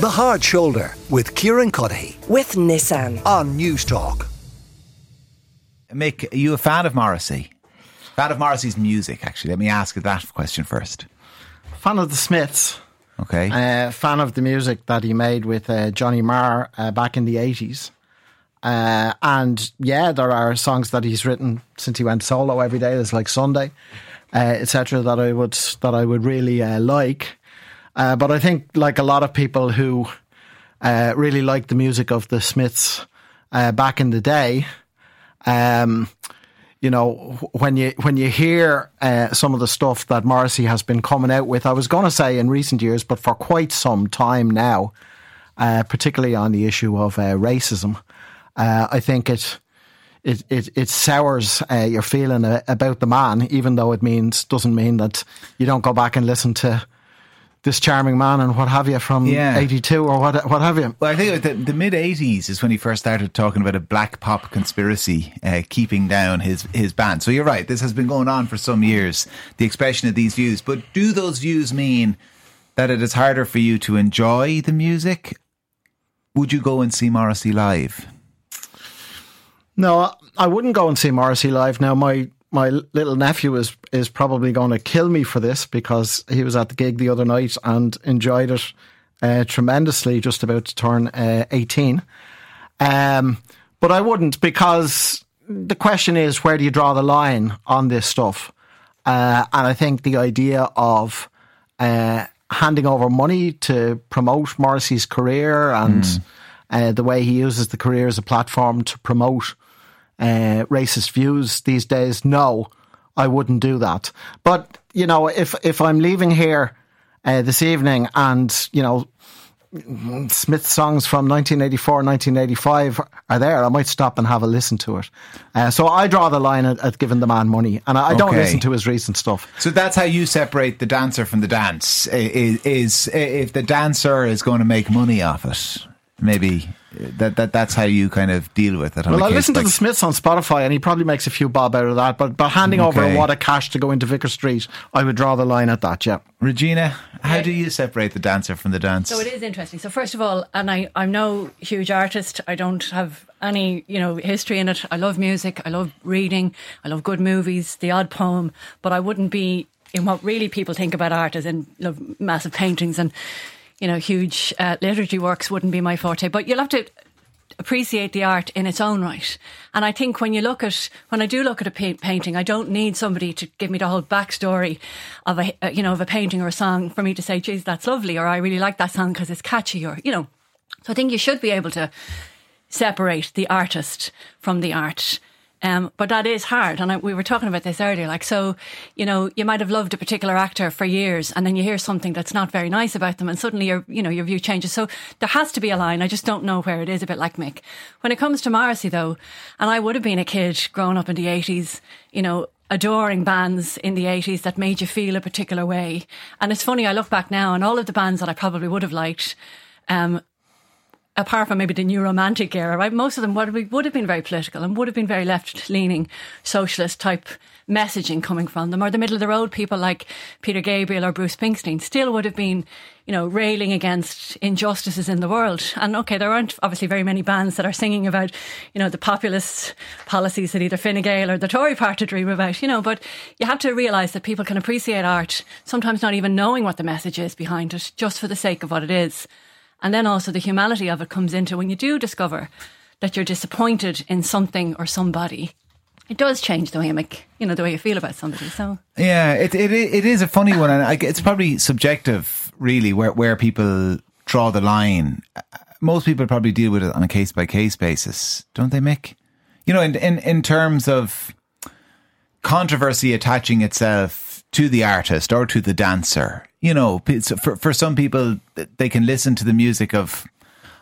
The Hard Shoulder with Kieran Cuddihy with Nissan. on Newstalk. Mick, are you a fan of Morrissey? Fan of Morrissey's music, actually. Let me ask you that question first. Fan of the Smiths. Okay. Uh, fan of the music that he made with uh, Johnny Marr uh, back in the 80s. Uh, and yeah, there are songs that he's written since he went solo every day. There's like Sunday, uh, etc. That I would that I would really uh, like. Uh, but I think like a lot of people who uh, really like the music of the Smiths uh, back in the day, um, you know, when you when you hear uh, some of the stuff that Morrissey has been coming out with, I was going to say in recent years, but for quite some time now, uh, particularly on the issue of uh, racism, I think it it it, it sours uh, your feeling about the man, even though it means doesn't mean that you don't go back and listen to this charming man and what have you from Yeah. '82 or what what have you. Well, I think the, the mid '80s is when he first started talking about a black pop conspiracy uh, keeping down his his band. So you're right; this has been going on for some years. The expression of these views, but do those views mean that it is harder for you to enjoy the music? Would you go and see Morrissey live? No, I- I wouldn't go and see Morrissey live. Now, my my little nephew is is probably going to kill me for this because he was at the gig the other night and enjoyed it uh, tremendously. Just about to turn uh, eighteen, um, but I wouldn't because the question is where do you draw the line on this stuff? Uh, and I think the idea of uh, handing over money to promote Morrissey's career and uh, the way he uses the career as a platform to promote uh, racist views these days, no, I wouldn't do that. But you know, if if I'm leaving here uh, this evening and you know Smith songs from 1984, 1985 are there, I might stop and have a listen to it. Uh, so I draw the line at, at giving the man money, and I, I don't Okay. listen to his recent stuff. So that's how you separate the dancer from the dance. Is, is if the dancer is going to make money off it, maybe that, that that's how you kind of deal with it. Well, a I case listen to the Smiths on Spotify, and he probably makes a few bob out of that. But but handing over a wad of cash to go into Vicar Street, I would draw the line at that. Yeah. Regina, how do you separate the dancer from the dance? So it is interesting. So first of all, and I, I'm no huge artist. I don't have any, you know, history in it. I love music. I love reading. I love good movies, the odd poem, but I wouldn't be in what really people think about art as in love massive paintings and, you know, huge uh, liturgy works wouldn't be my forte. But you'll have to appreciate the art in its own right. And I think when you look at, when I do look at a pa- painting, I don't need somebody to give me the whole backstory of a, uh, you know, of a painting or a song for me to say, geez, that's lovely, or I really like that song because it's catchy, or, you know. So I think you should be able to separate the artist from the art. Um, but that is hard. And I, we were talking about this earlier. Like, so, you know, you might have loved a particular actor for years and then you hear something that's not very nice about them and suddenly your, you know, your view changes. So there has to be a line. I just don't know where it is, a bit like Mick. When it comes to Morrissey though, and I would have been a kid growing up in the 80s, you know, adoring bands in the 80s that made you feel a particular way. And it's funny, I look back now and all of the bands that I probably would have liked, um, apart from maybe the new romantic era, right? Most of them would have, would have been very political and would have been very left leaning, socialist type messaging coming from them. Or the middle of the road people like Peter Gabriel or Bruce Springsteen still would have been, you know, railing against injustices in the world. And okay, there aren't obviously very many bands that are singing about, you know, the populist policies that either Fine Gael or the Tory party dream about, you know, but you have to realise that people can appreciate art, sometimes not even knowing what the message is behind it, just for the sake of what it is. And then also the humanity of it comes into when you do discover that you're disappointed in something or somebody. It does change the way you make, you know, the way you feel about somebody. So Yeah, it, it it is a funny one, and it's probably subjective, really, where where people draw the line. Most people probably deal with it on a case by case basis, don't they, Mick? You know, in in in terms of controversy attaching itself to the artist or to the dancer. You know, for for some people, they can listen to the music of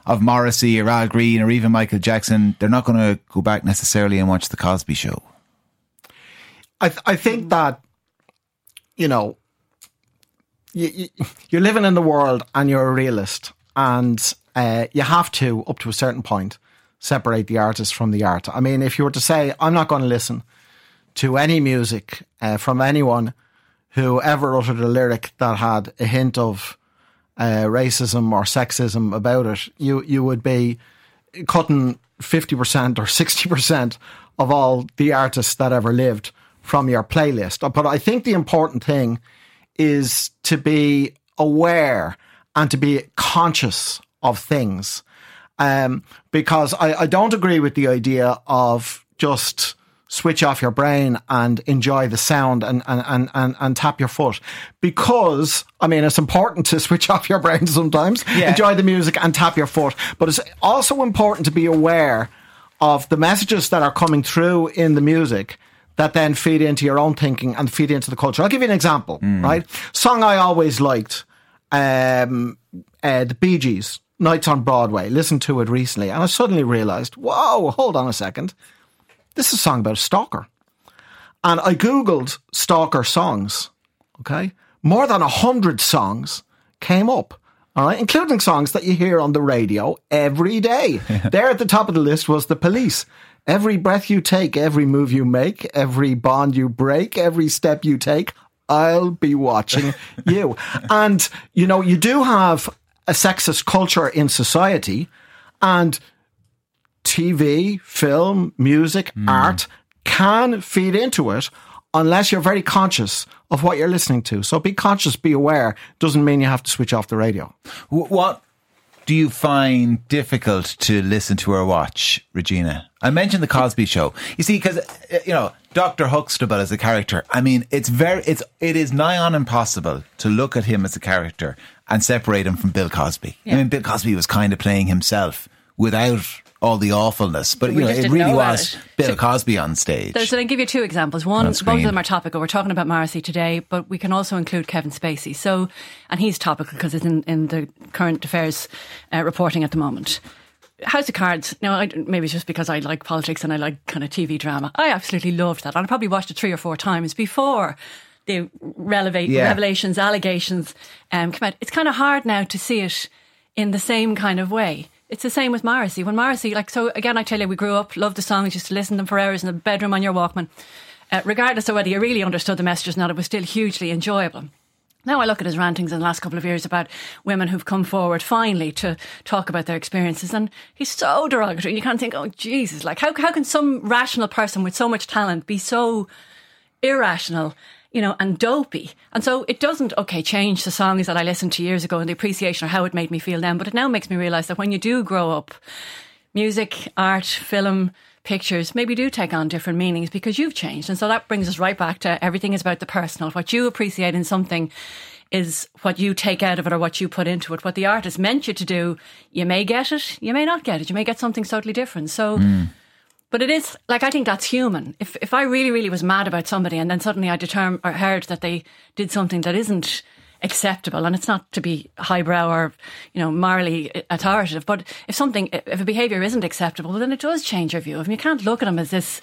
of Morrissey or Al Green or even Michael Jackson. They're not going to go back necessarily and watch the Cosby Show. I th- I think that you know you, you, you're living in the world and you're a realist, and uh, you have to up to a certain point separate the artist from the art. I mean, if you were to say, I'm not going to listen to any music uh, from anyone who ever uttered a lyric that had a hint of uh, racism or sexism about it, you you would be cutting fifty percent or sixty percent of all the artists that ever lived from your playlist. But I think the important thing is to be aware and to be conscious of things. Um, because I, I don't agree with the idea of just switch off your brain and enjoy the sound and, and, and, and, and tap your foot. Because, I mean, it's important to switch off your brain sometimes, Yeah. enjoy the music and tap your foot. But it's also important to be aware of the messages that are coming through in the music that then feed into your own thinking and feed into the culture. I'll give you an example, right? Song I always liked, um, uh, the Bee Gees, Nights on Broadway. Listened to it recently and I suddenly realized, whoa, hold on a second. This is a song about a stalker. And I Googled stalker songs, okay? More than a hundred songs came up, all right, including songs that you hear on the radio every day. there at the top of the list was The Police. Every breath you take, every move you make, every bond you break, every step you take, I'll be watching you. And, you know, you do have a sexist culture in society, and TV, film, music, hmm. art can feed into it unless you're very conscious of what you're listening to. So be conscious, be aware. Doesn't mean you have to switch off the radio. What do you find difficult to listen to or watch, Regina? I mentioned the Cosby Show. You see, because uh, you know Doctor Huxtable as a character. I mean, it's very, it's, it is nigh on impossible to look at him as a character and separate him from Bill Cosby. I mean, Bill Cosby was kind of playing himself without all the awfulness, but We you know, it really know was it. Bill So- Cosby on stage. So, I'll give you two examples. One, On both of them are topical. We're talking about Morrissey today, but we can also include Kevin Spacey. So, and he's topical because it's in, in the current affairs uh, reporting at the moment. House of Cards. Now, I, maybe it's just because I like politics and I like kind of TV drama. I absolutely loved that. And I probably watched it three or four times before the relevate, Yeah. revelations, allegations um, come out. It's kind of hard now to see it in the same kind of way. It's the same with Morrissey. When Morrissey, like, so again, I tell you, we grew up, loved the songs, used to listen to them for hours in the bedroom on your Walkman. Uh, regardless of whether you really understood the messages or not, it was still hugely enjoyable. Now I look at his rantings in the last couple of years about women who've come forward finally to talk about their experiences, and he's so derogatory. And you can't think, oh Jesus, like how how can some rational person with so much talent be so irrational, you know, and dopey. And so it doesn't, okay, change the songs that I listened to years ago and the appreciation or how it made me feel then, but it now makes me realize that when you do grow up, music, art, film, pictures maybe do take on different meanings because you've changed. And so that brings us right back to everything is about the personal. What you appreciate in something is what you take out of it or what you put into it. What the artist meant you to do, you may get it, you may not get it, you may get something totally different. So, mm. But it is like I think that's human. If if I really really was mad about somebody and then suddenly I determined or heard that they did something that isn't acceptable and it's not to be highbrow or you know morally authoritative, but if something if a behavior isn't acceptable, then it does change your view of him. You can't look at him as this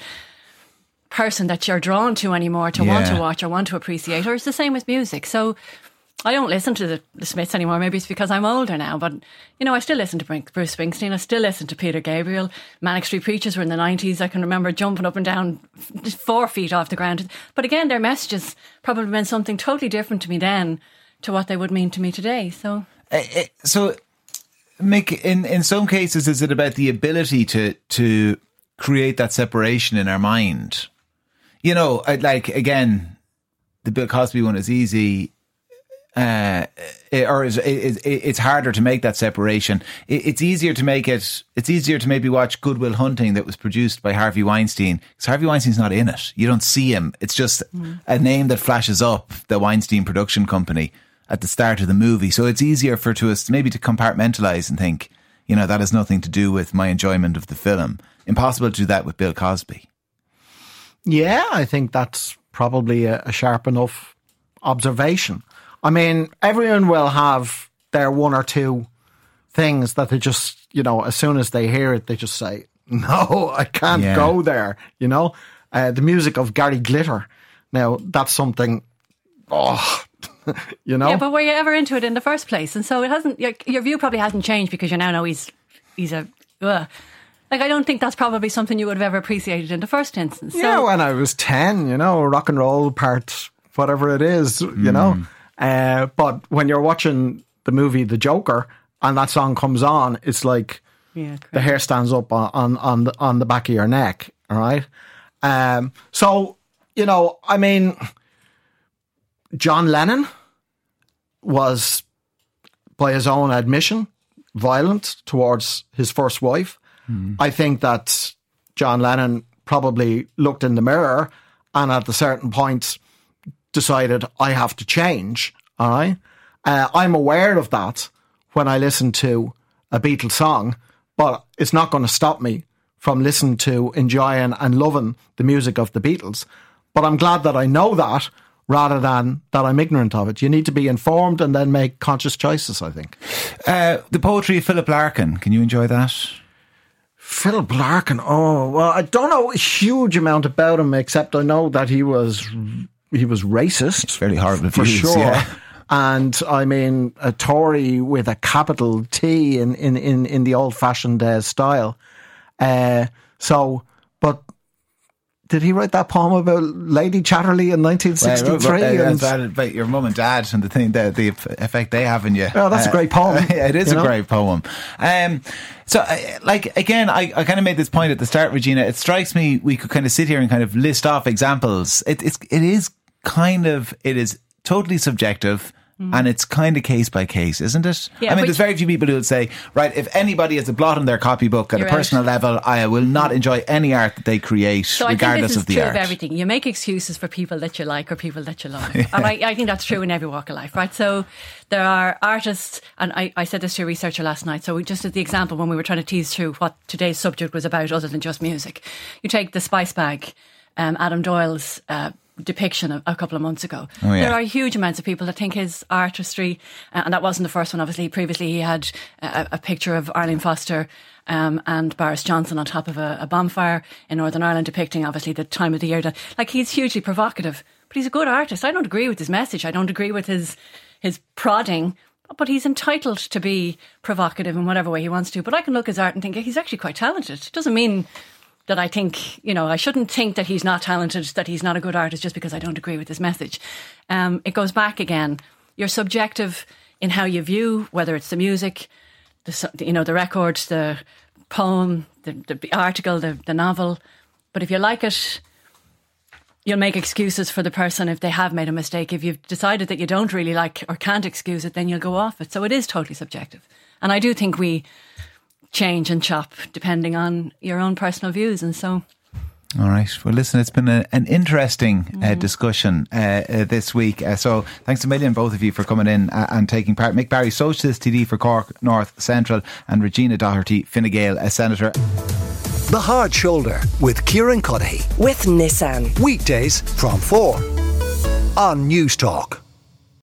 person that you're drawn to anymore to want to watch or want to appreciate. Or it's the same with music. So. I don't listen to the, the Smiths anymore. Maybe it's because I'm older now, but you know, I still listen to Bruce Springsteen. I still listen to Peter Gabriel. Manic Street Preachers were in the 90s. I can remember jumping up and down four feet off the ground. But again, their messages probably meant something totally different to me then to what they would mean to me today. So, eh, so Mick, in in some cases is it about the ability to to create that separation in our mind you know like again the bill cosby one is easy uh, or is, is, it's harder to make that separation. It's easier to make it. It's easier to maybe watch Good Will Hunting that was produced by Harvey Weinstein because Harvey Weinstein's not in it. You don't see him. It's just a name that flashes up. The Weinstein production company at the start of the movie. So it's easier for to us maybe to compartmentalize and think, you know, that has nothing to do with my enjoyment of the film. Impossible to do that with Bill Cosby. Yeah, I think that's probably a, a sharp enough observation. I mean, everyone will have their one or two things that they just, you know, as soon as they hear it, they just say, no, I can't Yeah. go there, you know? Uh, the music of Gary Glitter. Now, that's something, oh, you know? yeah, but were you ever into it in the first place? And so it hasn't. Your, your view probably hasn't changed because you now know he's he's a. Ugh. Like I don't think that's probably something you would have ever appreciated in the first instance. So, Yeah, when I was 10, you know, rock and roll part, whatever it is, you know. Uh, but when you're watching the movie The Joker and that song comes on, it's like Yeah, the hair stands up on on on the, on the back of your neck. All right. Um, so you know, I mean, John Lennon was, by his own admission, violent towards his first wife. I think that John Lennon probably looked in the mirror and at a certain point decided I have to change. All right. Uh, I'm aware of that when I listen to a Beatles song, but it's not going to stop me from listening to, enjoying, and loving the music of the Beatles. But I'm glad that I know that rather than that I'm ignorant of it. You need to be informed and then make conscious choices, I think. Uh, the poetry of Philip Larkin. Can you enjoy that? Philip Larkin. Oh well, I don't know a huge amount about him, except I know that he was he was racist. Fairly horrible for views, sure. yeah. And I mean, a Tory with a capital T in in in, in the old fashioned uh, style. Uh, so, but. Did he write that poem about Lady Chatterley in 1963? Well, uh, and- about, your mum and dad and the thing, the, the effect they have in you. Oh, that's a great poem, yeah, it is a know? great poem. Um, so, uh, like again, I, I kind of made this point at the start, Regina. It strikes me we could kind of sit here and kind of list off examples. It, it's it is kind of it is totally subjective. And it's kind of case by case, isn't it? Mm. Yeah, I mean, there's very few people who would say, right, if anybody has a blot on their copybook at a out. personal level, I will not enjoy any art that they create, So I think regardless of the true art. of everything. You make excuses for people that you like or people that you love. And I, I think that's true in every walk of life, right? So there are artists, and I, I said this to a researcher last night. So we just as the example when we were trying to tease through what today's subject was about, other than just music. You take the Spice Bag, um, Adam Doyle's uh, depiction a, a couple of months ago. Oh, yeah. There are huge amounts of people that think his artistry, uh, and that wasn't the first one, obviously. Previously, he had a, a picture of Arlene Foster um, and Boris Johnson on top of a, a bonfire in Northern Ireland, depicting obviously the time of the year. That, like, he's hugely provocative, but he's a good artist. I don't agree with his message. I don't agree with his his prodding. But he's entitled to be provocative in whatever way he wants to. But I can look at his art and think he's actually quite talented. It doesn't mean that I think, you know, I shouldn't think that he's not talented, that he's not a good artist just because I don't agree with his message. Um, it goes back again. You're subjective in how you view whether it's the music, the you know the records, the poem, the, the article, the, the novel. But if you like it, you'll make excuses for the person if they have made a mistake. If you've decided that you don't really like or can't excuse it, then you'll go off it. So it is totally subjective. And I do think we change and chop depending on your own personal views. And so All right. Well, listen, it's been a, an interesting Mm-hmm. uh, discussion uh, uh, this week. Uh, so thanks a million, both of you, for coming in uh, and taking part. Mick Barry, Socialist TD for Cork North Central, and Regina Doherty, Fine Gael, a Senator. The Hard Shoulder with Kieran Cuddihy. with Nissan. Weekdays from 4 on Newstalk.